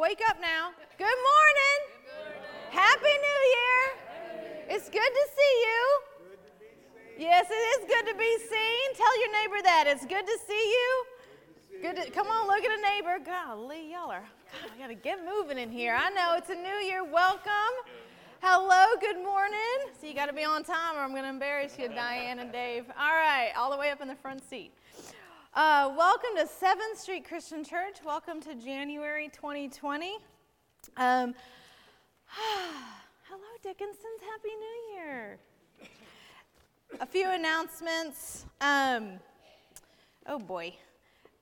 wake up now. Good morning. Happy New Year. It's good to see you. Yes, it is good to be seen. Tell your neighbor that. It's good to see you. Good to, come on, look at a neighbor. Golly, y'all are, God, I got to get moving in here. I know it's a new year. Welcome. Hello, good morning. So you got to be on time or I'm to embarrass you, Diane and Dave. All right, all the way up in the front seat. Uh, welcome to 7th Street Christian Church. Welcome to January 2020. Um, hello, Dickinson's. Happy New Year. A few announcements. Um, oh boy.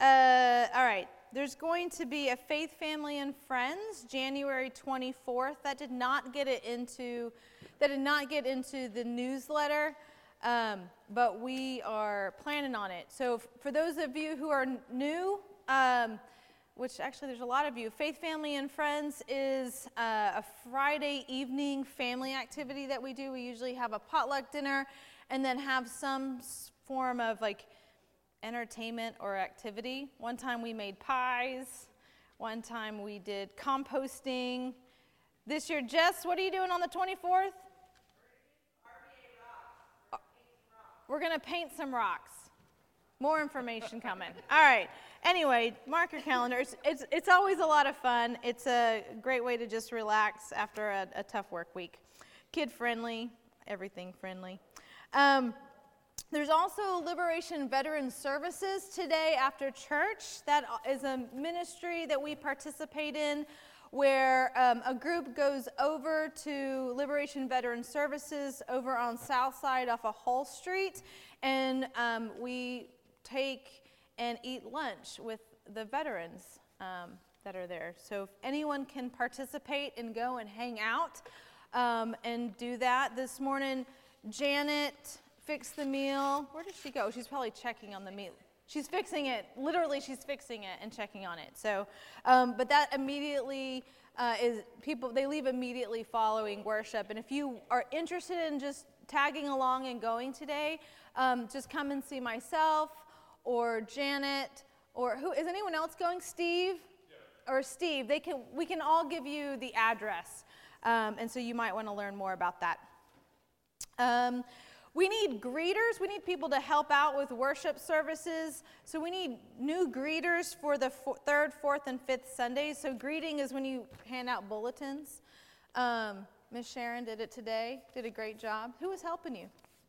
Uh, all right. There's going to be a Faith, Family, and Friends January 24th. That did not get it into, that did not get into the newsletter. Um, but we are planning on it. So, f- for those of you who are n- new, um, which actually there's a lot of you, Faith, Family, and Friends is uh, a Friday evening family activity that we do. We usually have a potluck dinner and then have some form of like entertainment or activity. One time we made pies, one time we did composting. This year, Jess, what are you doing on the 24th? We're going to paint some rocks. More information coming. All right. Anyway, mark your calendars. It's, it's always a lot of fun. It's a great way to just relax after a, a tough work week. Kid friendly, everything friendly. Um, there's also Liberation Veteran Services today after church. That is a ministry that we participate in where um, a group goes over to Liberation Veteran Services over on South Side off of Hull Street, and um, we take and eat lunch with the veterans um, that are there. So if anyone can participate and go and hang out um, and do that this morning, Janet fixed the meal. Where did she go? She's probably checking on the meal. She's fixing it. Literally, she's fixing it and checking on it. So, um, but that immediately uh, is people. They leave immediately following worship. And if you are interested in just tagging along and going today, um, just come and see myself or Janet or who is anyone else going? Steve yeah. or Steve. They can. We can all give you the address, um, and so you might want to learn more about that. We need greeters. We need people to help out with worship services. So we need new greeters for the third, fourth, and fifth Sundays. So greeting is when you hand out bulletins. Um, Miss Sharon did it today. Did a great job. Who was helping you?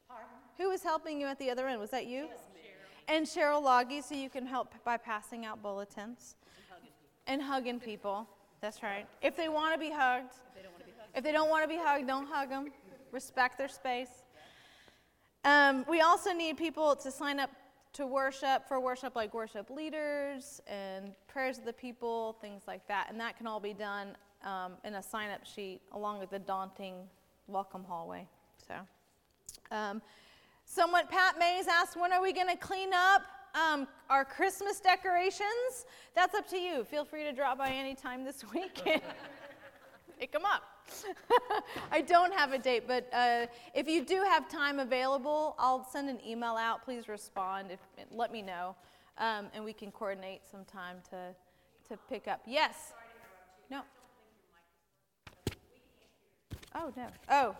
Pardon? Who was helping you at the other end? Was that you? Cheryl. And Cheryl Loggy, so you can help by passing out bulletins and hugging people. And hugging people. That's right. If they want to be hugged. If they don't want to be hugged. If they don't want to be hugged, don't hug them. Respect their space. Um, we also need people to sign up to worship for worship, like worship leaders and prayers of the people, things like that. And that can all be done um, in a sign up sheet along with the daunting welcome hallway. So, um, someone, Pat Mays asked, when are we going to clean up um, our Christmas decorations? That's up to you. Feel free to drop by anytime this week and pick them up. I don't have a date, but uh, if you do have time available, I'll send an email out. Please respond. If, let me know, um, and we can coordinate some time to, to pick up. Yes? No. Oh, no. Oh.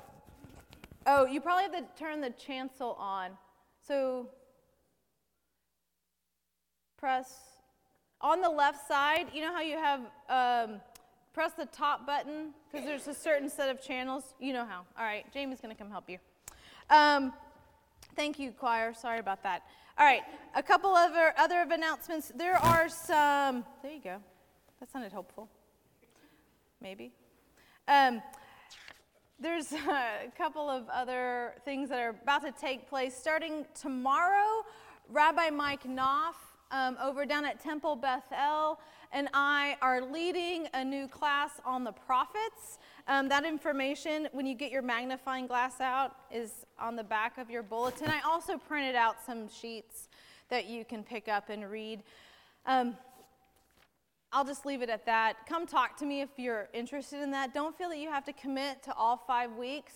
Oh, you probably have to turn the chancel on. So press on the left side. You know how you have. Um, press the top button because there's a certain set of channels. You know how. All right, Jamie's going to come help you. Um, thank you, choir. Sorry about that. All right, a couple other other of announcements. There are some. There you go. That sounded hopeful. Maybe. Um, there's a couple of other things that are about to take place. Starting tomorrow, Rabbi Mike Knopf um, over down at Temple Bethel and I are leading a new class on the prophets. Um, that information, when you get your magnifying glass out, is on the back of your bulletin. I also printed out some sheets that you can pick up and read. Um, I'll just leave it at that. Come talk to me if you're interested in that. Don't feel that you have to commit to all five weeks.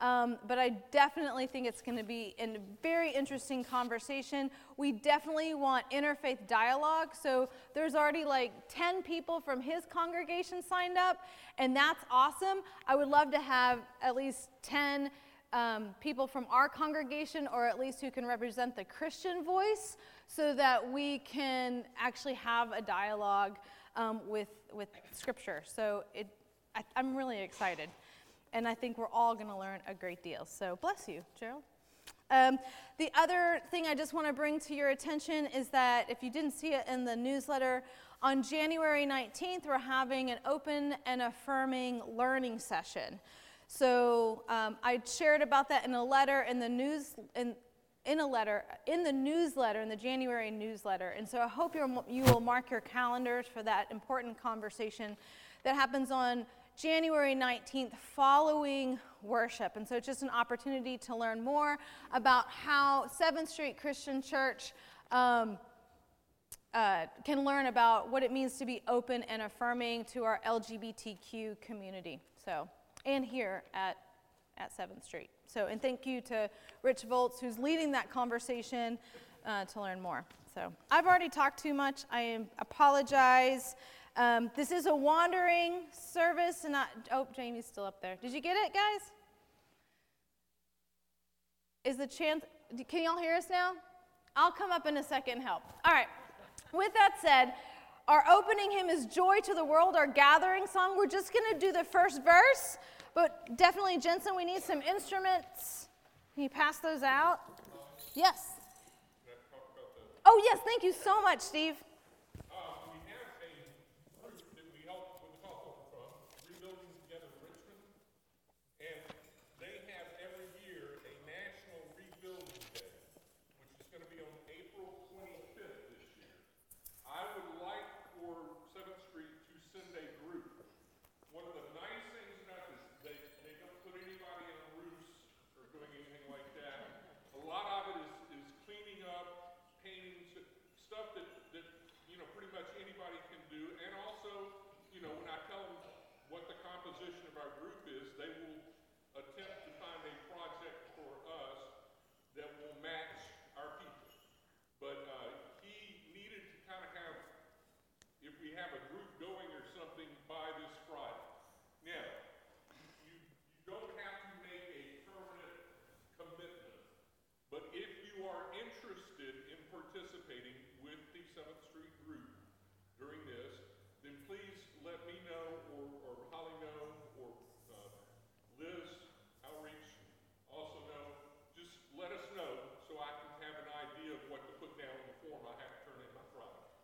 Um, but I definitely think it's going to be a very interesting conversation. We definitely want interfaith dialogue. So there's already like 10 people from his congregation signed up, and that's awesome. I would love to have at least 10 um, people from our congregation, or at least who can represent the Christian voice, so that we can actually have a dialogue um, with, with Scripture. So it, I, I'm really excited and I think we're all going to learn a great deal. So bless you, Gerald. Um, the other thing I just want to bring to your attention is that if you didn't see it in the newsletter, on January 19th, we're having an open and affirming learning session. So um, I shared about that in a letter in the news in, in a letter in the newsletter in the January newsletter. And so I hope you you will mark your calendars for that important conversation that happens on January 19th following worship. And so it's just an opportunity to learn more about how 7th Street Christian Church um, uh, can learn about what it means to be open and affirming to our LGBTQ community. So, and here at, at 7th Street. So, and thank you to Rich Volts, who's leading that conversation uh, to learn more. So, I've already talked too much. I apologize. Um, this is a wandering service, and not, oh, Jamie's still up there. Did you get it, guys? Is the chance, can y'all hear us now? I'll come up in a second and help. All right. With that said, our opening hymn is Joy to the World, our gathering song. We're just going to do the first verse, but definitely, Jensen, we need some instruments. Can you pass those out? Yes. Oh, yes, thank you so much, Steve.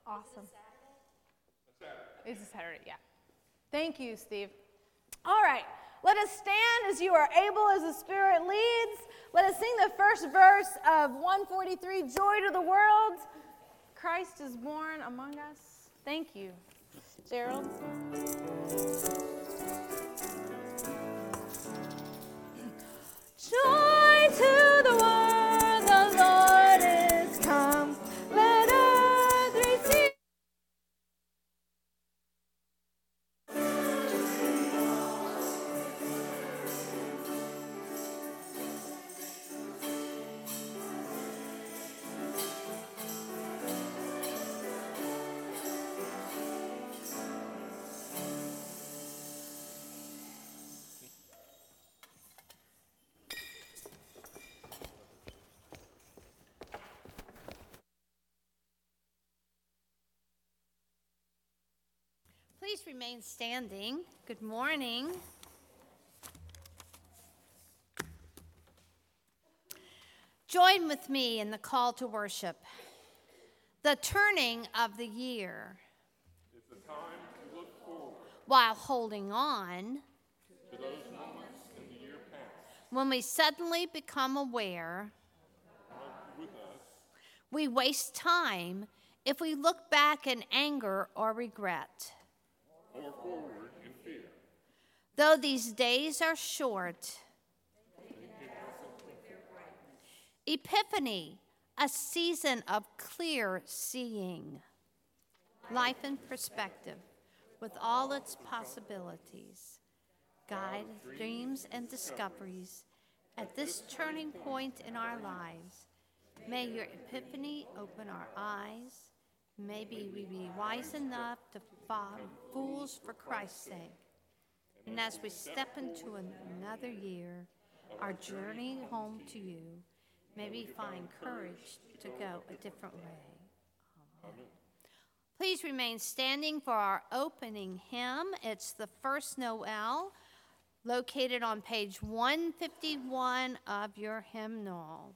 Awesome. It's a Saturday, yeah. Thank you, Steve. All right, let us stand as you are able, as the Spirit leads. Let us sing the first verse of 143 Joy to the world. Christ is born among us. Thank you, Gerald. Joy to Please remain standing. Good morning. Join with me in the call to worship. The turning of the year. It's a time to look forward. While holding on. To those moments in the year past. When we suddenly become aware. With us. We waste time if we look back in anger or regret or forward in fear. Though these days are short, Epiphany, a season of clear seeing, life in perspective with all its possibilities, guide dreams and discoveries At this turning point in our lives, may your epiphany open our eyes. Maybe we be wise enough to follow fools for Christ's sake. And as we step into another year, our journey home to you, may we find courage to go a different way. Amen. Please remain standing for our opening hymn. It's the first Noel, located on page 151 of your hymnal.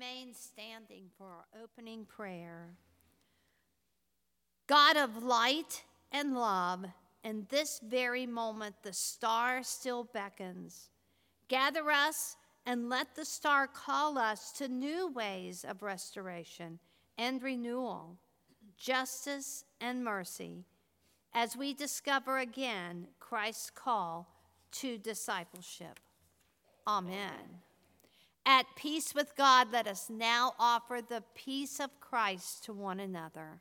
Remain standing for our opening prayer. God of light and love, in this very moment the star still beckons. Gather us and let the star call us to new ways of restoration and renewal, justice and mercy, as we discover again Christ's call to discipleship. Amen. At peace with God, let us now offer the peace of Christ to one another.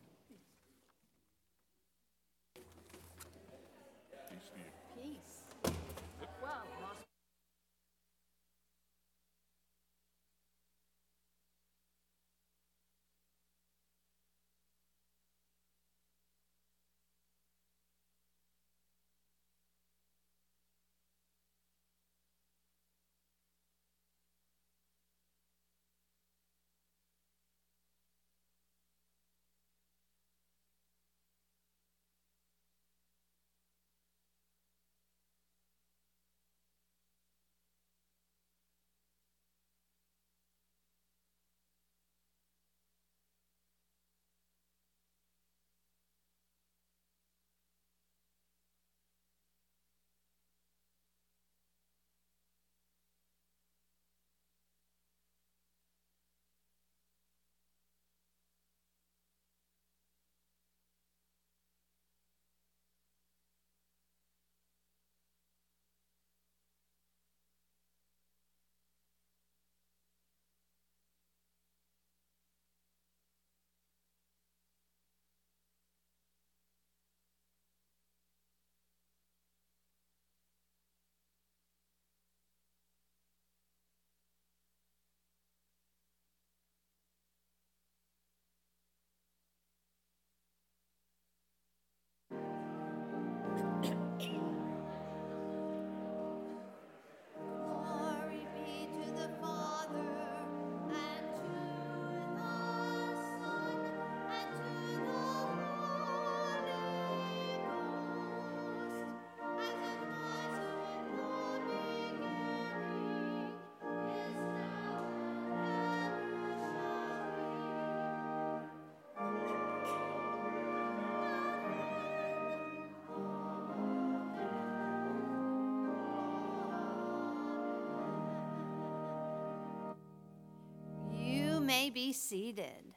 Be seated.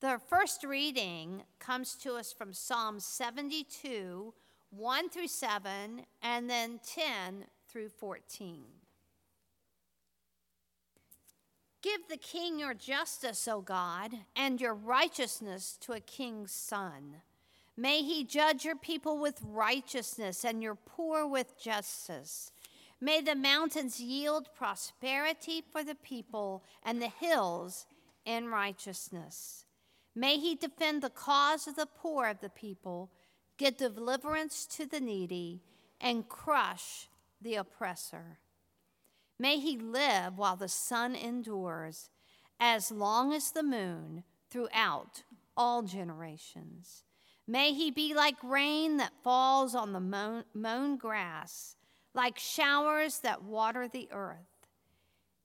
The first reading comes to us from Psalm 72, 1 through 7, and then 10 through 14. Give the king your justice, O God, and your righteousness to a king's son. May he judge your people with righteousness and your poor with justice. May the mountains yield prosperity for the people and the hills in righteousness. May he defend the cause of the poor of the people, give deliverance to the needy, and crush the oppressor. May he live while the sun endures, as long as the moon throughout all generations. May he be like rain that falls on the mown, mown grass, like showers that water the earth.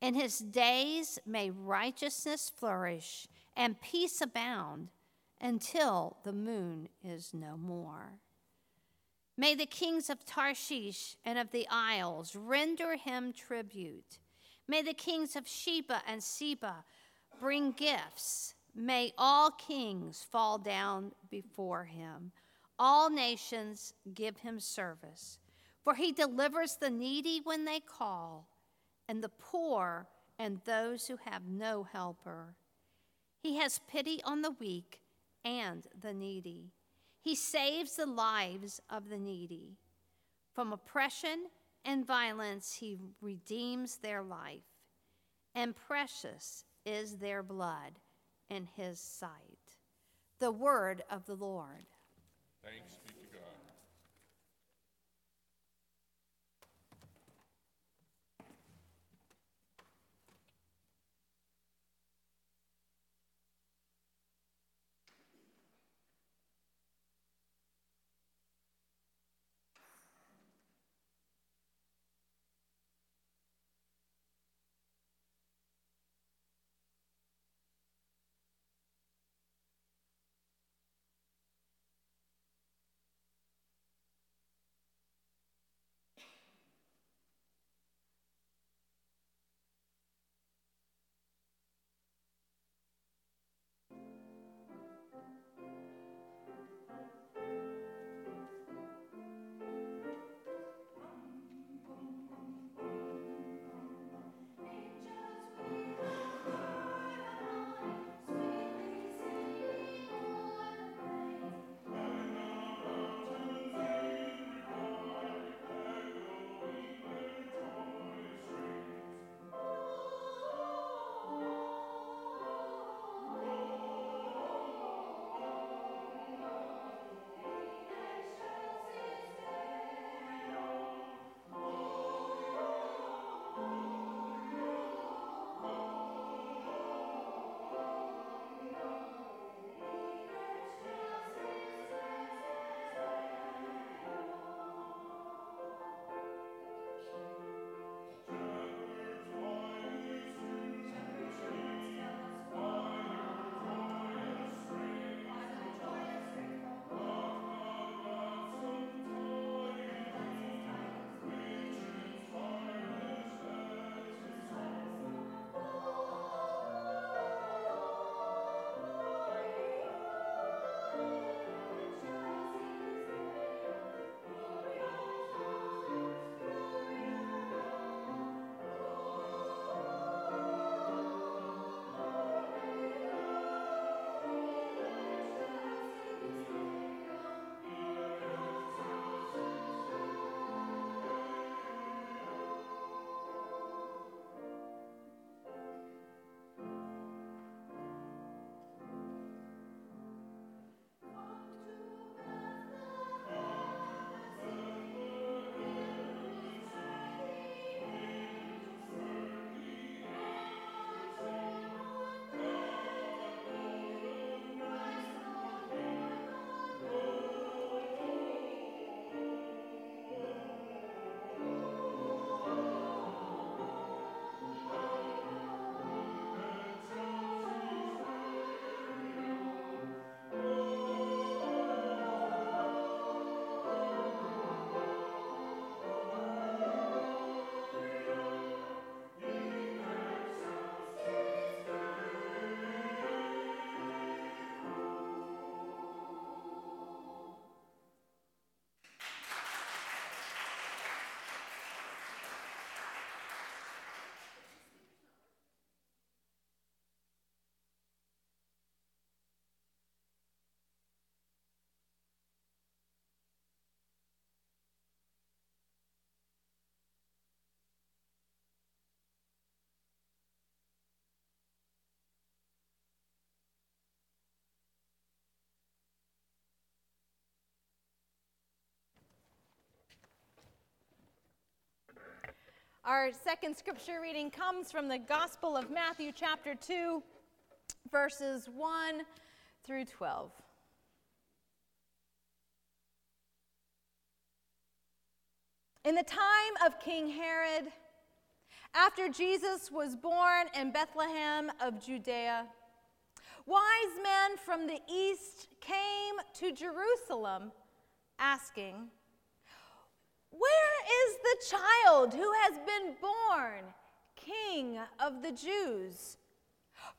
In his days may righteousness flourish and peace abound until the moon is no more. May the kings of Tarshish and of the isles render him tribute. May the kings of Sheba and Seba bring gifts. May all kings fall down before him. All nations give him service. For he delivers the needy when they call, and the poor and those who have no helper. He has pity on the weak and the needy. He saves the lives of the needy. From oppression and violence, he redeems their life, and precious is their blood in his sight. The word of the Lord. Thanks Our second scripture reading comes from the Gospel of Matthew, chapter 2, verses 1 through 12. In the time of King Herod, after Jesus was born in Bethlehem of Judea, wise men from the east came to Jerusalem asking, Where is the child who has been born King of the Jews?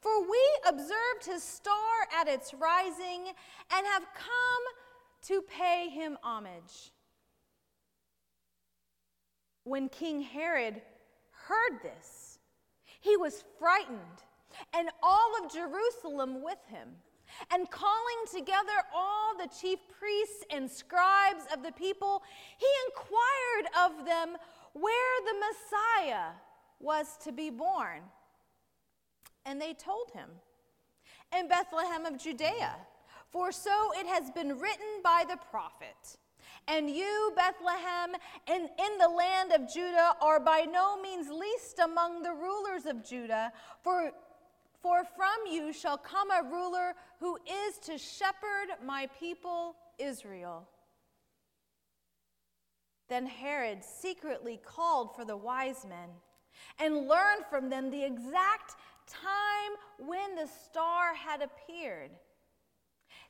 For we observed his star at its rising and have come to pay him homage. When King Herod heard this, he was frightened, and all of Jerusalem with him. And calling together all the chief priests and scribes of the people, he inquired of them where the Messiah was to be born. And they told him, In Bethlehem of Judea, for so it has been written by the prophet. And you, Bethlehem, in, in the land of Judah, are by no means least among the rulers of Judah, for, for from you shall come a ruler who is to shepherd my people Israel. Then Herod secretly called for the wise men and learned from them the exact time when the star had appeared.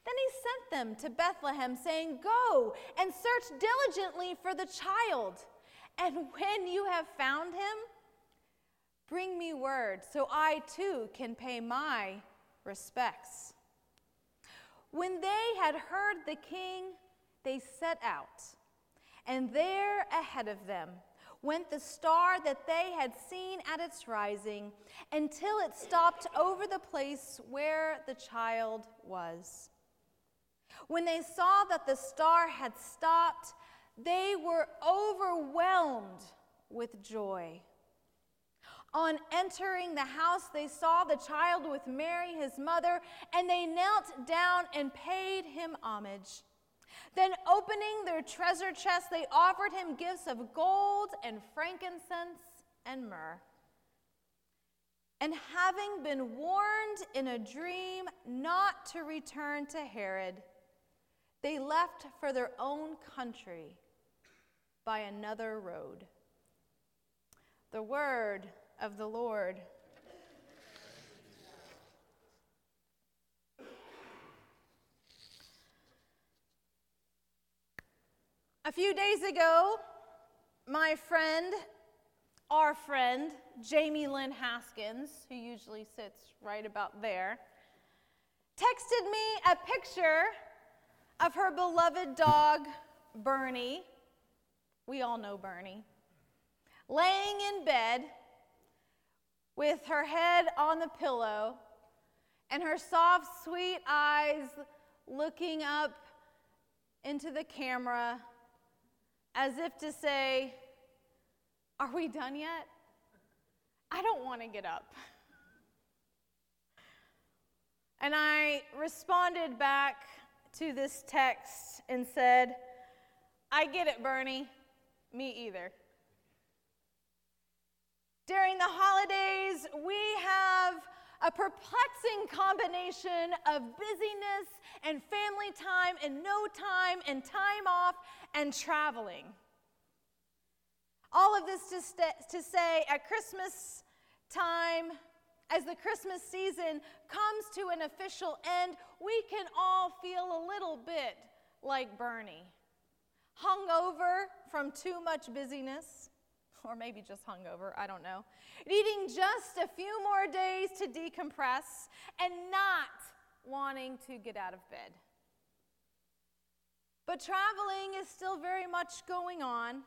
Then he sent them to Bethlehem, saying, Go and search diligently for the child. And when you have found him, bring me word so I too can pay my respects. When they had heard the king, they set out. And there ahead of them went the star that they had seen at its rising until it stopped over the place where the child was. When they saw that the star had stopped, they were overwhelmed with joy. On entering the house, they saw the child with Mary, his mother, and they knelt down and paid him homage. Then, opening their treasure chest, they offered him gifts of gold and frankincense and myrrh. And having been warned in a dream not to return to Herod, they left for their own country by another road. The word of the Lord. A few days ago, my friend, our friend, Jamie Lynn Haskins, who usually sits right about there, texted me a picture of her beloved dog, Bernie. We all know Bernie. Laying in bed with her head on the pillow and her soft, sweet eyes looking up into the camera as if to say, Are we done yet? I don't want to get up. And I responded back to this text and said, I get it, Bernie. Me either. During the holidays, we have a perplexing combination of busyness and family time and no time and time off and traveling. All of this to, st- to say at Christmas time, as the Christmas season comes to an official end, we can all feel a little bit like Bernie, hungover from too much busyness, or maybe just hungover, I don't know, needing just a few more days to decompress and not wanting to get out of bed. But traveling is still very much going on.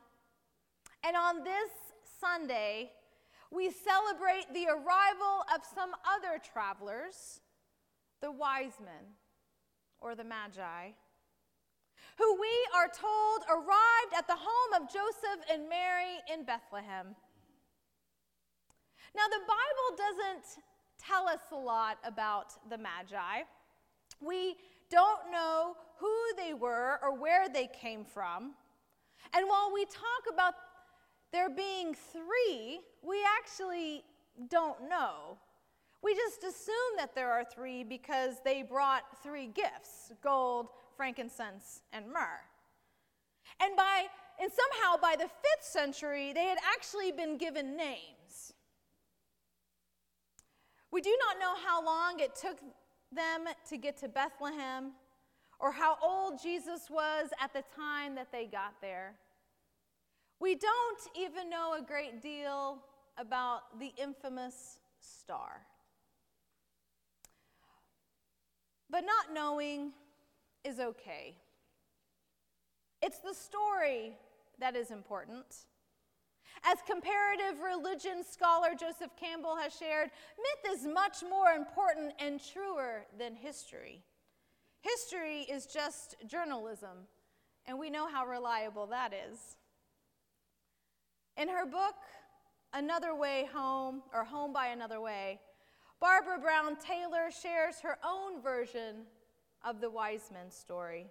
And on this Sunday, we celebrate the arrival of some other travelers, the wise men or the magi, who we are told arrived at the home of Joseph and Mary in Bethlehem. Now, the Bible doesn't tell us a lot about the magi. We don't know who they were or where they came from. And while we talk about there being three, we actually don't know. We just assume that there are three because they brought three gifts gold, frankincense, and myrrh. And by and somehow by the 5th century they had actually been given names. We do not know how long it took them to get to Bethlehem or how old Jesus was at the time that they got there. We don't even know a great deal about the infamous star. But not knowing is okay. It's the story that is important. As comparative religion scholar Joseph Campbell has shared, myth is much more important and truer than history. History is just journalism, and we know how reliable that is. In her book, Another Way Home, or Home by Another Way, Barbara Brown Taylor shares her own version of the wise men story.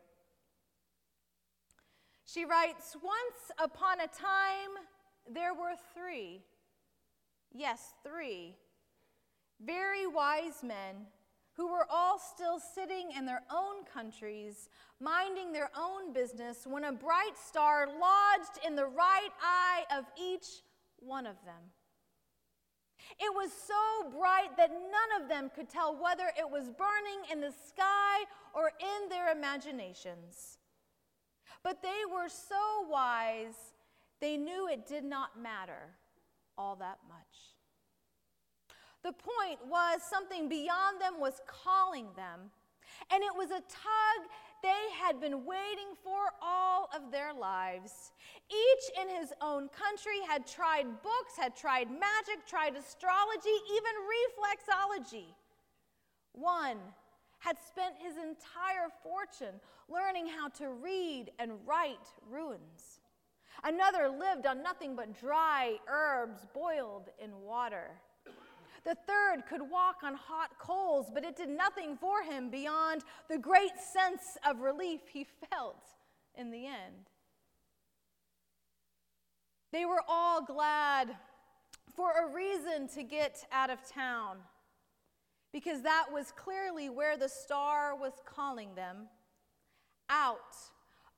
She writes Once upon a time, there were three, yes, three, very wise men who were all still sitting in their own countries, minding their own business, when a bright star lodged in the right eye of each one of them. It was so bright that none of them could tell whether it was burning in the sky or in their imaginations. But they were so wise, they knew it did not matter all that much. The point was something beyond them was calling them, and it was a tug they had been waiting for all of their lives. Each in his own country had tried books, had tried magic, tried astrology, even reflexology. One had spent his entire fortune learning how to read and write runes. Another lived on nothing but dry herbs boiled in water. The third could walk on hot coals, but it did nothing for him beyond the great sense of relief he felt in the end. They were all glad for a reason to get out of town because that was clearly where the star was calling them out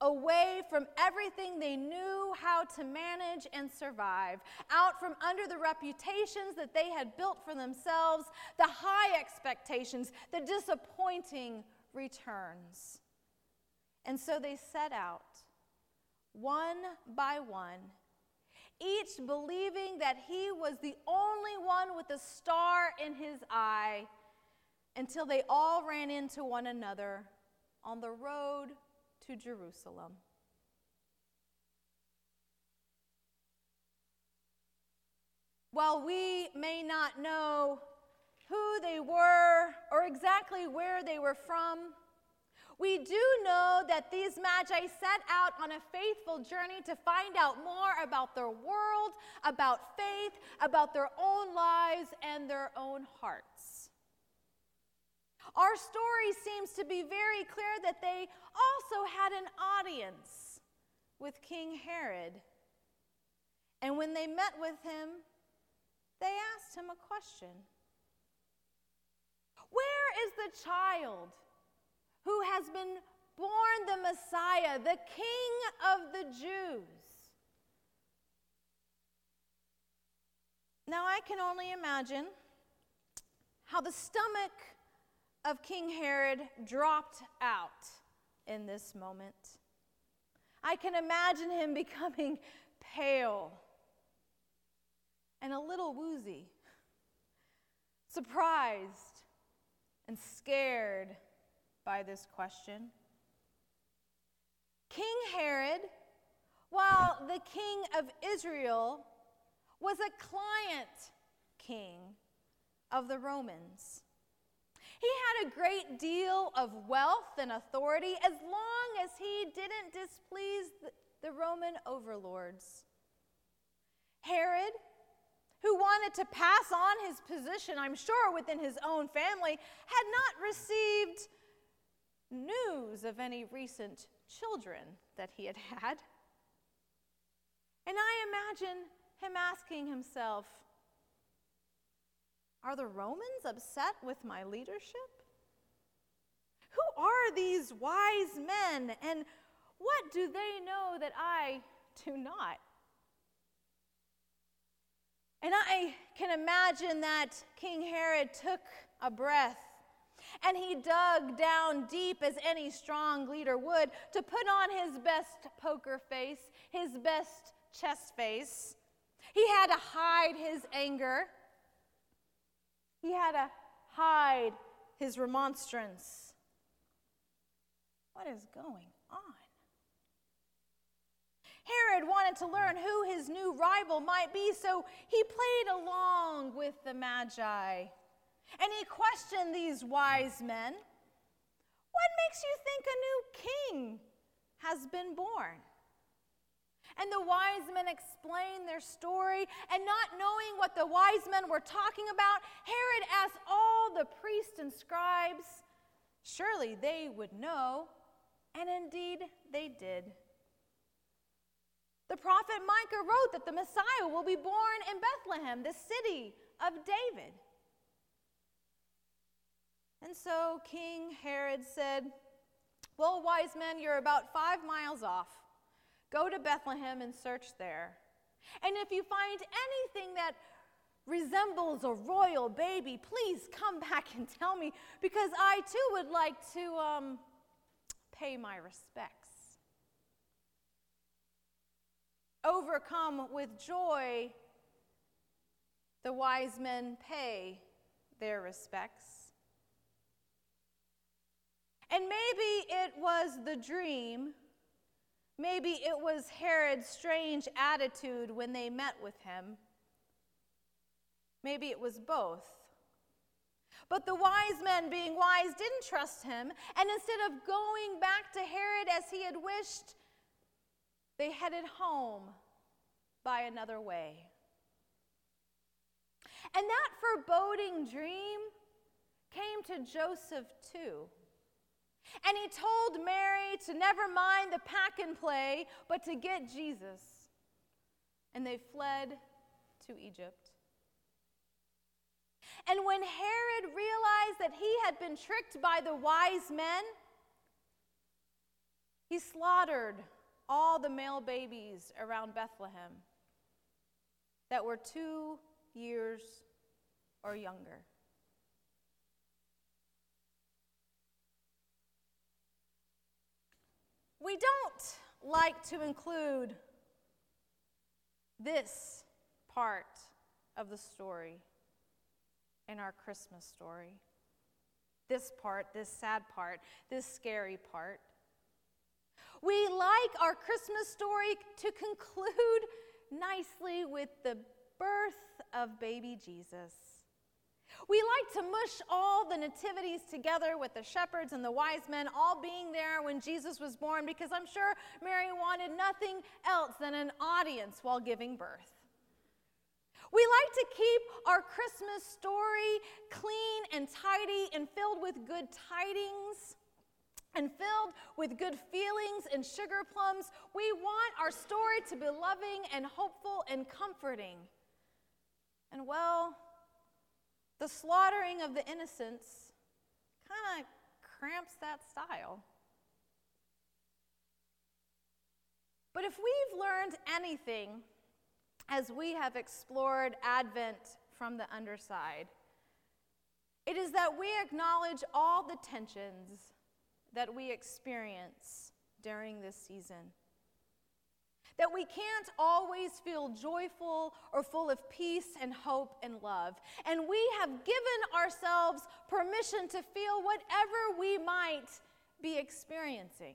away from everything they knew how to manage and survive, out from under the reputations that they had built for themselves, the high expectations, the disappointing returns. And so they set out, one by one, each believing that he was the only one with a star in his eye, until they all ran into one another on the road to Jerusalem. While we may not know who they were or exactly where they were from, we do know that these magi set out on a faithful journey to find out more about their world, about faith, about their own lives, and their own hearts. Our story seems to be very clear that they also had an audience with King Herod. And when they met with him, they asked him a question Where is the child who has been born the Messiah, the King of the Jews? Now, I can only imagine how the stomach of King Herod dropped out in this moment. I can imagine him becoming pale and a little woozy, surprised and scared by this question. King Herod, while the king of Israel, was a client king of the Romans. He had a great deal of wealth and authority as long as he didn't displease the Roman overlords. Herod, who wanted to pass on his position, I'm sure, within his own family, had not received news of any recent children that he had had. And I imagine him asking himself, Are the Romans upset with my leadership? Who are these wise men, and what do they know that I do not? And I can imagine that King Herod took a breath and he dug down deep as any strong leader would to put on his best poker face, his best chess face. He had to hide his anger. He had to hide his remonstrance. What is going on? Herod wanted to learn who his new rival might be, so he played along with the Magi. And he questioned these wise men What makes you think a new king has been born? And the wise men explained their story, and not knowing what the wise men were talking about, Herod asked all the priests and scribes. Surely they would know, and indeed they did. The prophet Micah wrote that the Messiah will be born in Bethlehem, the city of David. And so King Herod said, Well, wise men, you're about five miles off. Go to Bethlehem and search there. And if you find anything that resembles a royal baby, please come back and tell me because I too would like to um, pay my respects. Overcome with joy, the wise men pay their respects. And maybe it was the dream, maybe it was Herod's strange attitude when they met with him. Maybe it was both. But the wise men, being wise, didn't trust him, and instead of going back to Herod as he had wished, they headed home by another way. And that foreboding dream came to Joseph too. And he told Mary to never mind the pack and play, but to get Jesus. And they fled to Egypt. And when Herod realized that he had been tricked by the wise men, he slaughtered all the male babies around Bethlehem that were two years or younger. We don't like to include this part of the story in our Christmas story. This part, this sad part, this scary part. We like our Christmas story to conclude nicely with the birth of baby Jesus. We like to mush all the nativities together with the shepherds and the wise men all being there when Jesus was born because I'm sure Mary wanted nothing else than an audience while giving birth. We like to keep our Christmas story clean and tidy and filled with good tidings and filled with good feelings and sugar plums. We want our story to be loving and hopeful and comforting. And well, the slaughtering of the innocents kind of cramps that style. But if we've learned anything as we have explored Advent from the underside, it is that we acknowledge all the tensions that we experience during this season that we can't always feel joyful or full of peace and hope and love. And we have given ourselves permission to feel whatever we might be experiencing.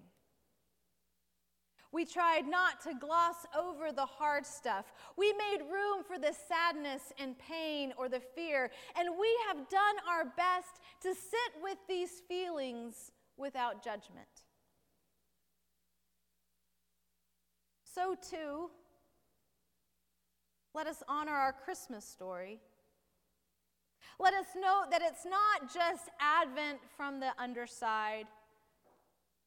We tried not to gloss over the hard stuff. We made room for the sadness and pain or the fear. And we have done our best to sit with these feelings without judgment. So too, let us honor our Christmas story. Let us note that it's not just Advent from the underside,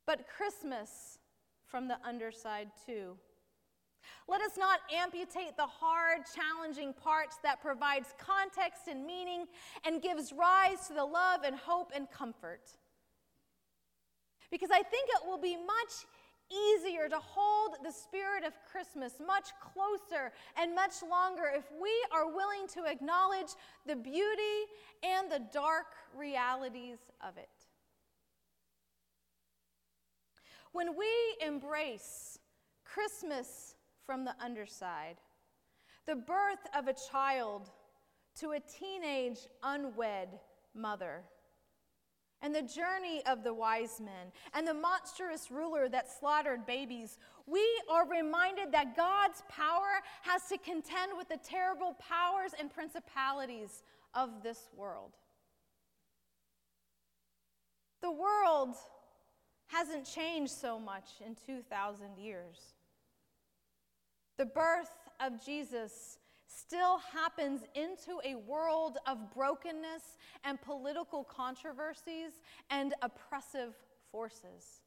but Christmas from the underside too. Let us not amputate the hard, challenging parts that provides context and meaning and gives rise to the love and hope and comfort. Because I think it will be much easier to hold the spirit of Christmas much closer and much longer if we are willing to acknowledge the beauty and the dark realities of it. When we embrace Christmas from the underside, the birth of a child to a teenage unwed mother, and the journey of the wise men, and the monstrous ruler that slaughtered babies, we are reminded that God's power has to contend with the terrible powers and principalities of this world. The world hasn't changed so much in 2,000 years. The birth of Jesus still happens into a world of brokenness and political controversies and oppressive forces.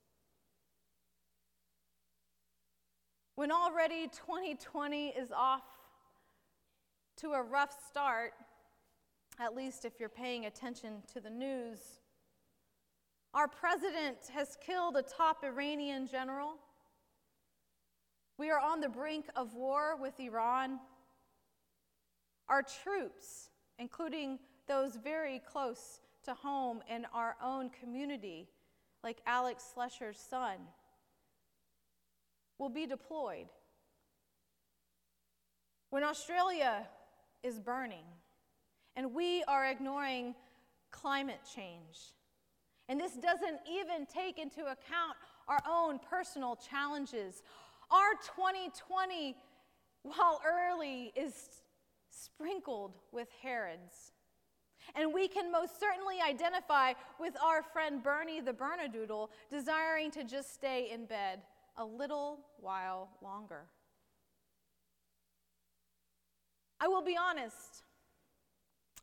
When already 2020 is off to a rough start, at least if you're paying attention to the news, our president has killed a top Iranian general. We are on the brink of war with Iran. Our troops, including those very close to home in our own community, like Alex Slusher's son, will be deployed. When Australia is burning and we are ignoring climate change, and this doesn't even take into account our own personal challenges. Our 2020, while early, is sprinkled with Herods. And we can most certainly identify with our friend Bernie the Bernedoodle, desiring to just stay in bed a little while longer. I will be honest,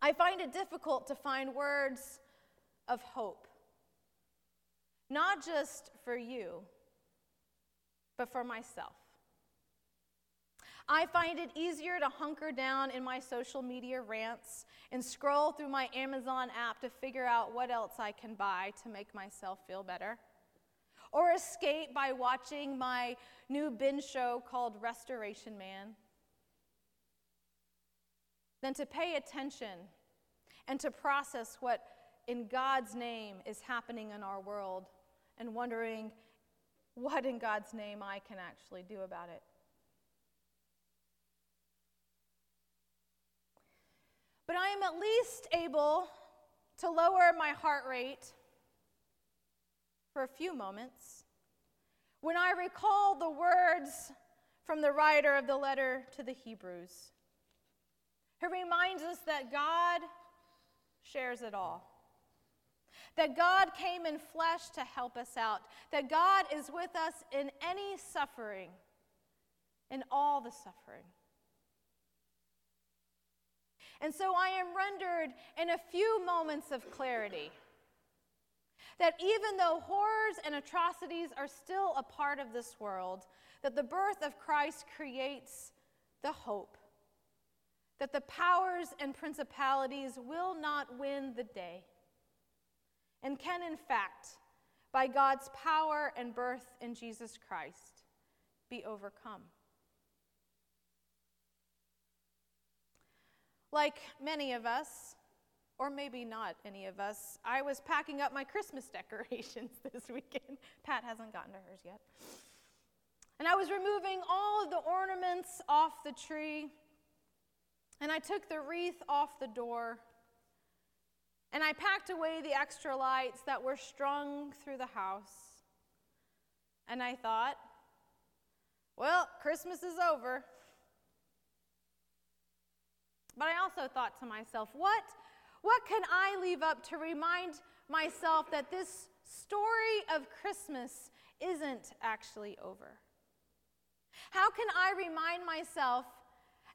I find it difficult to find words of hope not just for you, but for myself. I find it easier to hunker down in my social media rants and scroll through my Amazon app to figure out what else I can buy to make myself feel better. Or escape by watching my new binge show called Restoration Man. Than to pay attention and to process what in God's name is happening in our world and wondering what in God's name I can actually do about it. But I am at least able to lower my heart rate for a few moments when I recall the words from the writer of the letter to the Hebrews, who reminds us that God shares it all that God came in flesh to help us out, that God is with us in any suffering, in all the suffering. And so I am rendered in a few moments of clarity that even though horrors and atrocities are still a part of this world, that the birth of Christ creates the hope that the powers and principalities will not win the day and can, in fact, by God's power and birth in Jesus Christ, be overcome. Like many of us, or maybe not any of us, I was packing up my Christmas decorations this weekend. Pat hasn't gotten to hers yet. And I was removing all of the ornaments off the tree, and I took the wreath off the door and I packed away the extra lights that were strung through the house. And I thought, well, Christmas is over. But I also thought to myself, what, what can I leave up to remind myself that this story of Christmas isn't actually over? How can I remind myself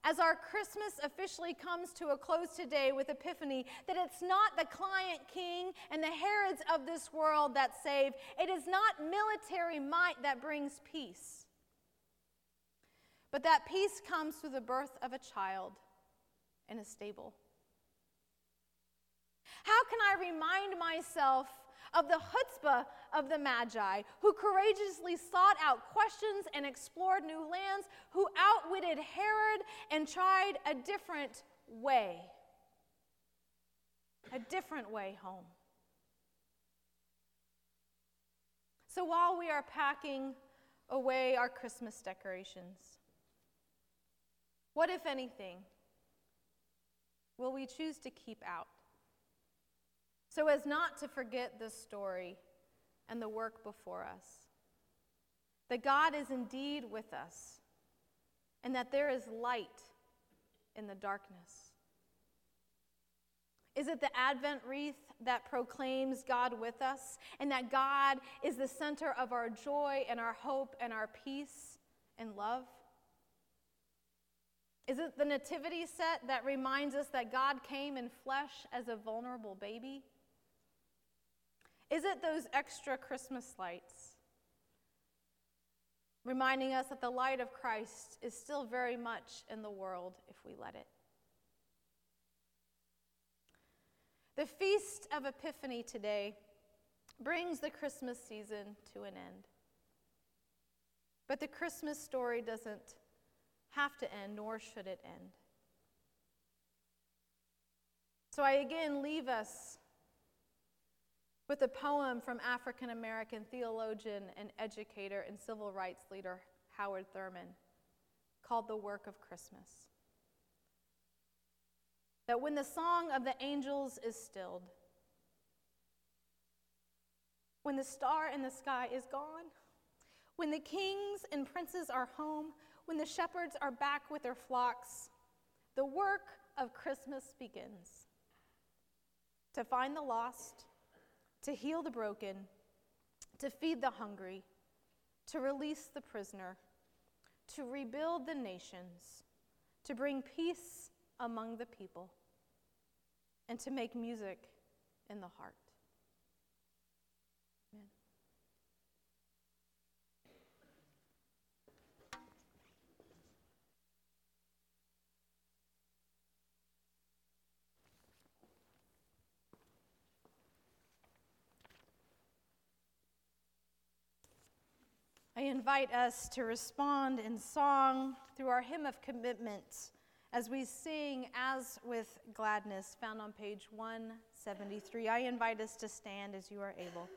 as our Christmas officially comes to a close today with Epiphany, that it's not the client king and the Herods of this world that save, it is not military might that brings peace, But that peace comes through the birth of a child in a stable. How can I remind myself of the chutzpah of the Magi, who courageously sought out questions and explored new lands, who outwitted Herod and tried a different way? A different way home. So while we are packing away our Christmas decorations, what, if anything, will we choose to keep out? So as not to forget this story and the work before us. That God is indeed with us, and that there is light in the darkness. Is it the Advent wreath that proclaims God with us, and that God is the center of our joy and our hope and our peace and love? Is it the nativity set that reminds us that God came in flesh as a vulnerable baby? Is it those extra Christmas lights reminding us that the light of Christ is still very much in the world if we let it? The Feast of Epiphany today brings the Christmas season to an end. But the Christmas story doesn't have to end, nor should it end. So I again leave us with a poem from African American theologian and educator and civil rights leader Howard Thurman called The Work of Christmas. That when the song of the angels is stilled, when the star in the sky is gone, when the kings and princes are home, when the shepherds are back with their flocks, the work of Christmas begins. To find the lost, to heal the broken, to feed the hungry, to release the prisoner, to rebuild the nations, to bring peace among the people, and to make music in the heart. I invite us to respond in song through our hymn of commitment as we sing As with Gladness, found on page 173. I invite us to stand as you are able.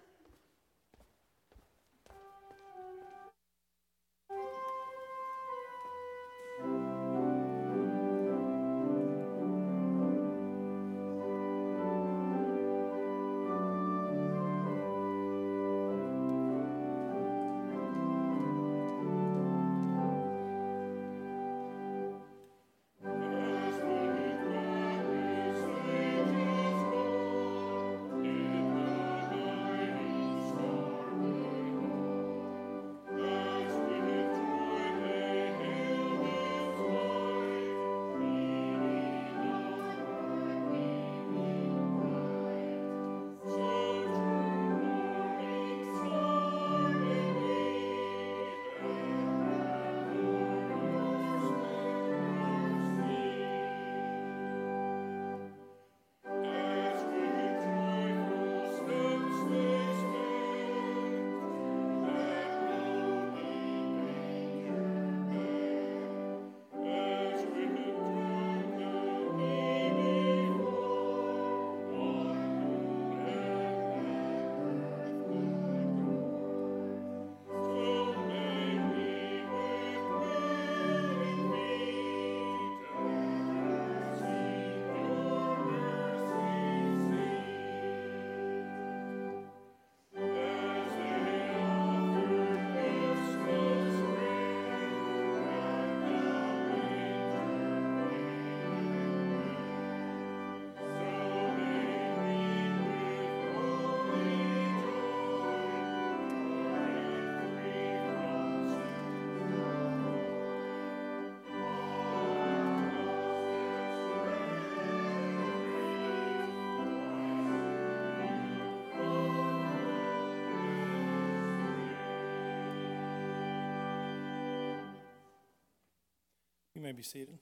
May be seated.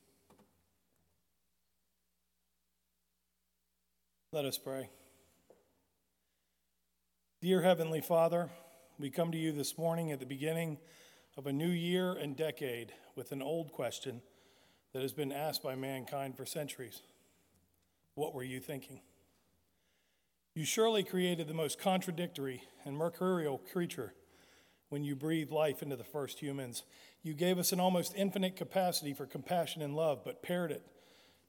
Let us pray. Dear Heavenly Father, we come to you this morning at the beginning of a new year and decade with an old question that has been asked by mankind for centuries What were you thinking? You surely created the most contradictory and mercurial creature when you breathed life into the first humans. You gave us an almost infinite capacity for compassion and love, but paired it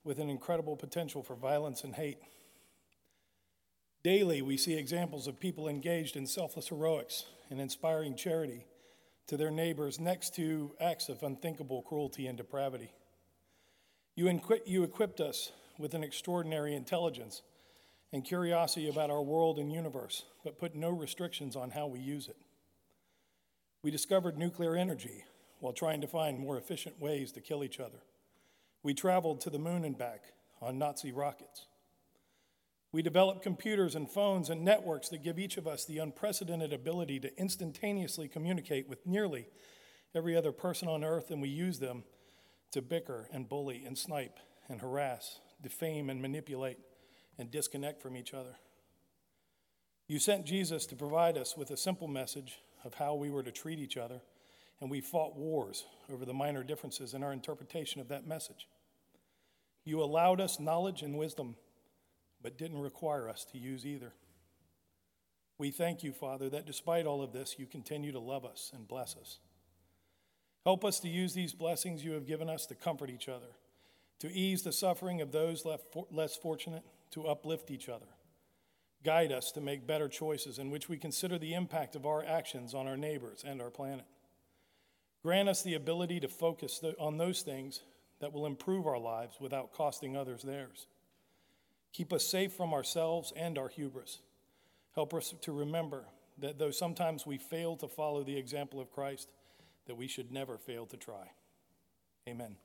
with an incredible potential for violence and hate. Daily, we see examples of people engaged in selfless heroics and inspiring charity to their neighbors next to acts of unthinkable cruelty and depravity. You, you equipped us with an extraordinary intelligence and curiosity about our world and universe, but put no restrictions on how we use it. We discovered nuclear energy while trying to find more efficient ways to kill each other. We traveled to the moon and back on Nazi rockets. We developed computers and phones and networks that give each of us the unprecedented ability to instantaneously communicate with nearly every other person on earth, and we use them to bicker and bully and snipe and harass, defame and manipulate, and disconnect from each other. You sent Jesus to provide us with a simple message of how we were to treat each other, and we fought wars over the minor differences in our interpretation of that message. You allowed us knowledge and wisdom, but didn't require us to use either. We thank you, Father, that despite all of this, you continue to love us and bless us. Help us to use these blessings you have given us to comfort each other, to ease the suffering of those less fortunate, to uplift each other. Guide us to make better choices in which we consider the impact of our actions on our neighbors and our planet. Grant us the ability to focus on those things that will improve our lives without costing others theirs. Keep us safe from ourselves and our hubris. Help us to remember that though sometimes we fail to follow the example of Christ, that we should never fail to try. Amen.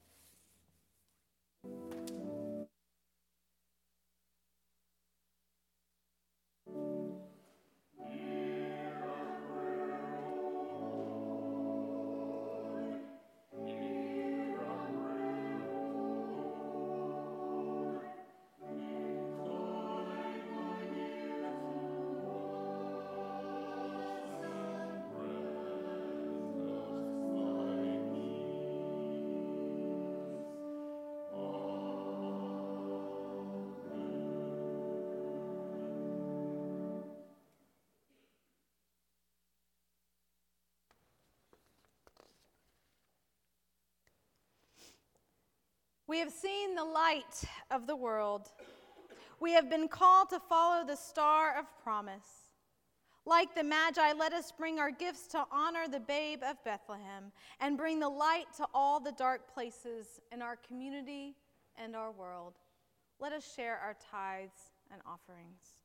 We have seen the light of the world. We have been called to follow the star of promise. Like the Magi, let us bring our gifts to honor the babe of Bethlehem and bring the light to all the dark places in our community and our world. Let us share our tithes and offerings.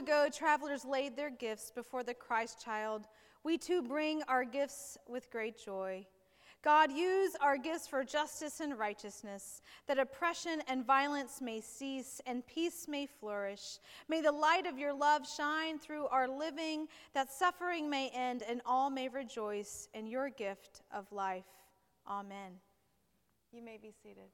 Ago, travelers laid their gifts before the Christ child, we too bring our gifts with great joy. God, use our gifts for justice and righteousness, that oppression and violence may cease and peace may flourish. May the light of your love shine through our living, that suffering may end and all may rejoice in your gift of life. Amen. You may be seated.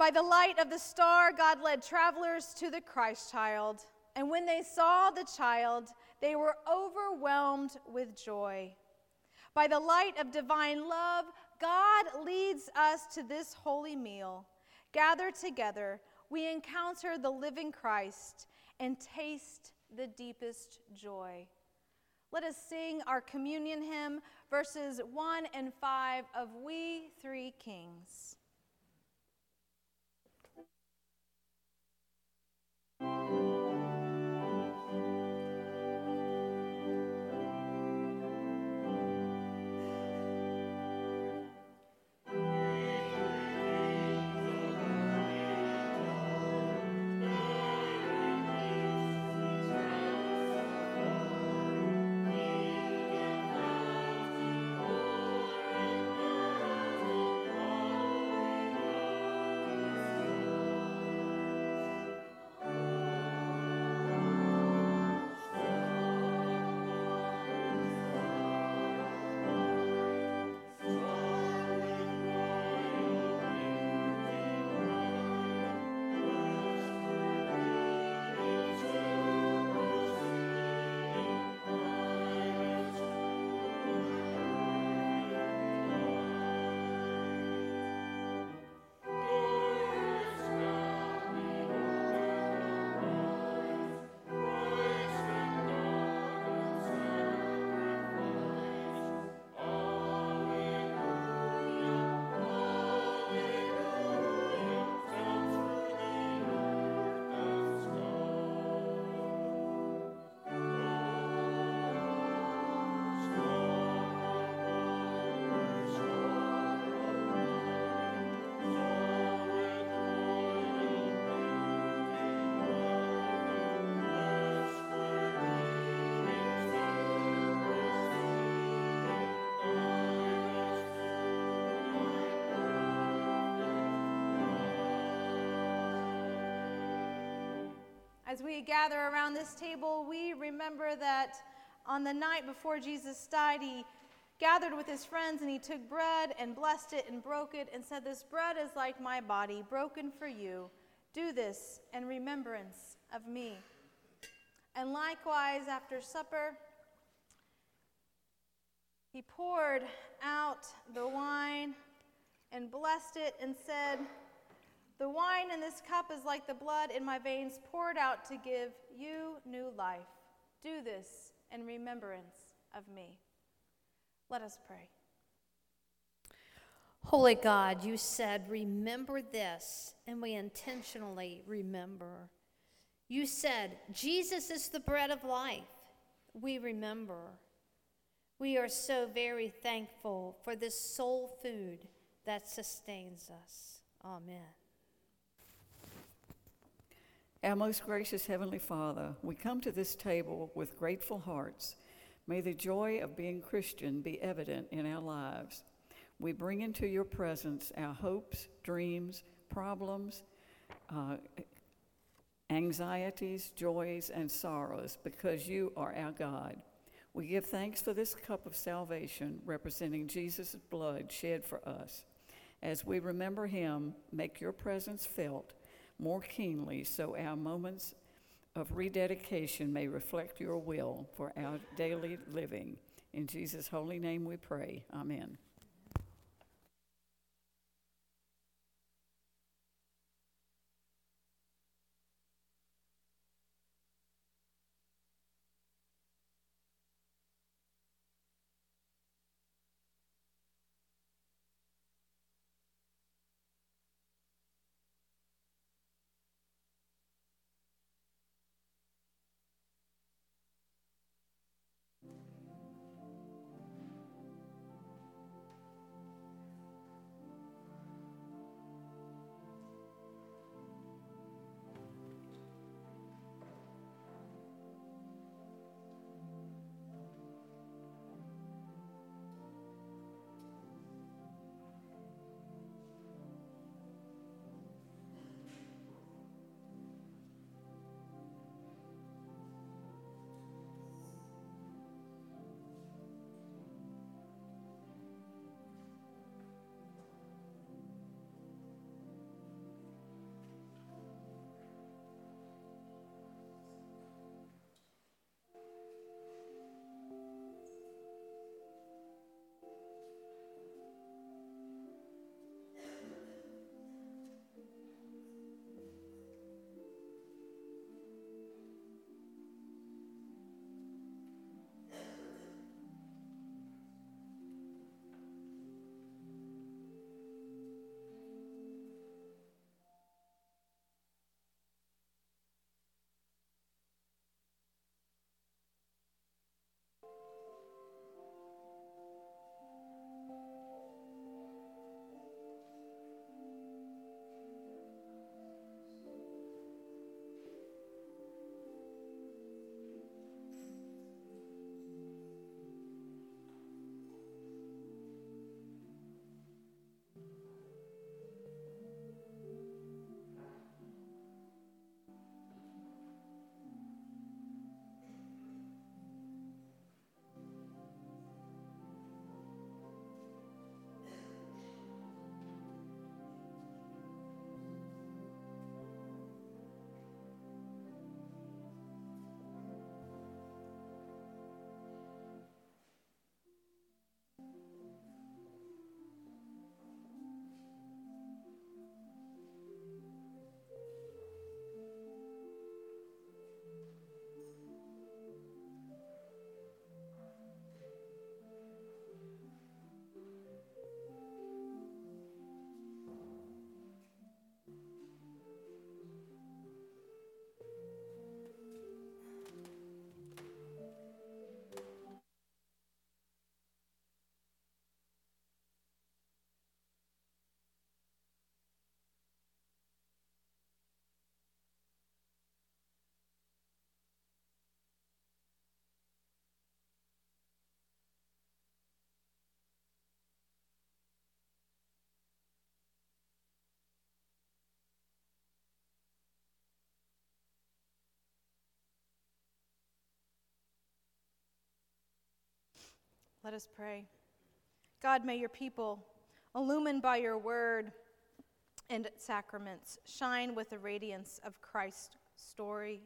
By the light of the star, God led travelers to the Christ child. And when they saw the child, they were overwhelmed with joy. By the light of divine love, God leads us to this holy meal. Gathered together, we encounter the living Christ and taste the deepest joy. Let us sing our communion hymn, verses 1 and 5 of We Three Kings. As we gather around this table, we remember that on the night before Jesus died, he gathered with his friends and he took bread and blessed it and broke it and said, This bread is like my body, broken for you. Do this in remembrance of me. And likewise, after supper, he poured out the wine and blessed it and said, the wine in this cup is like the blood in my veins poured out to give you new life. Do this in remembrance of me. Let us pray. Holy God, you said, Remember this, and we intentionally remember. You said, Jesus is the bread of life. We remember. We are so very thankful for this soul food that sustains us. Amen. Our most gracious Heavenly Father, we come to this table with grateful hearts. May the joy of being Christian be evident in our lives. We bring into your presence our hopes, dreams, problems, uh, anxieties, joys, and sorrows because you are our God. We give thanks for this cup of salvation representing Jesus' blood shed for us. As we remember him, make your presence felt more keenly so our moments of rededication may reflect your will for our daily living. In Jesus' holy name we pray. Amen. Let us pray. God, may your people, illumined by your word and sacraments, shine with the radiance of Christ's story.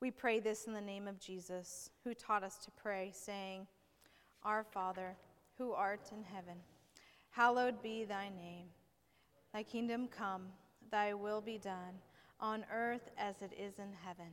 We pray this in the name of Jesus, who taught us to pray, saying, Our Father, who art in heaven, hallowed be thy name. Thy kingdom come, thy will be done, on earth as it is in heaven.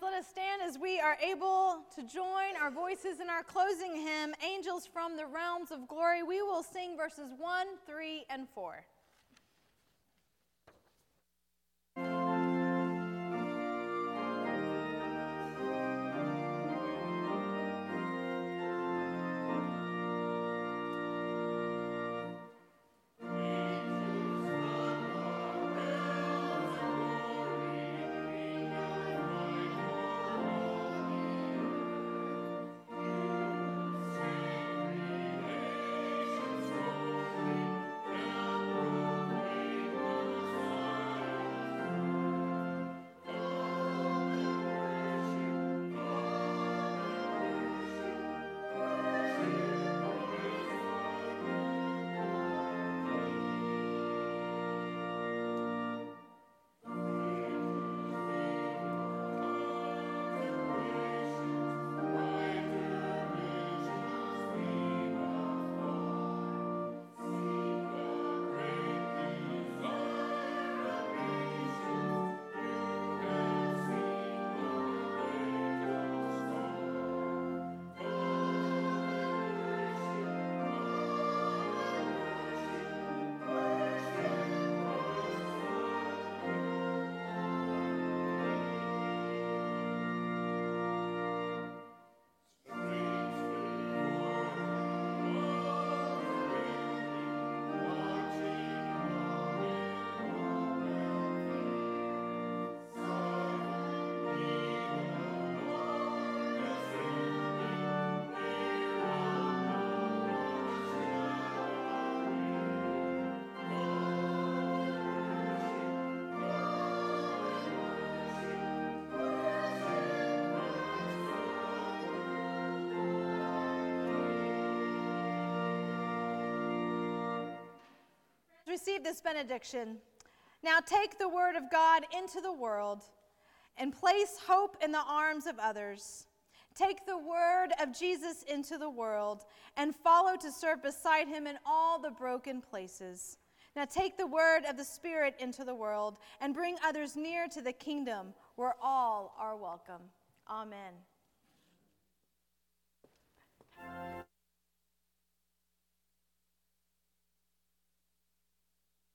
Let us stand as we are able to join our voices in our closing hymn, Angels from the Realms of Glory. We will sing verses 1, 3, and 4. Receive this benediction. Now take the word of God into the world and place hope in the arms of others. Take the word of Jesus into the world and follow to serve beside him in all the broken places. Now take the word of the Spirit into the world and bring others near to the kingdom where all are welcome. Amen.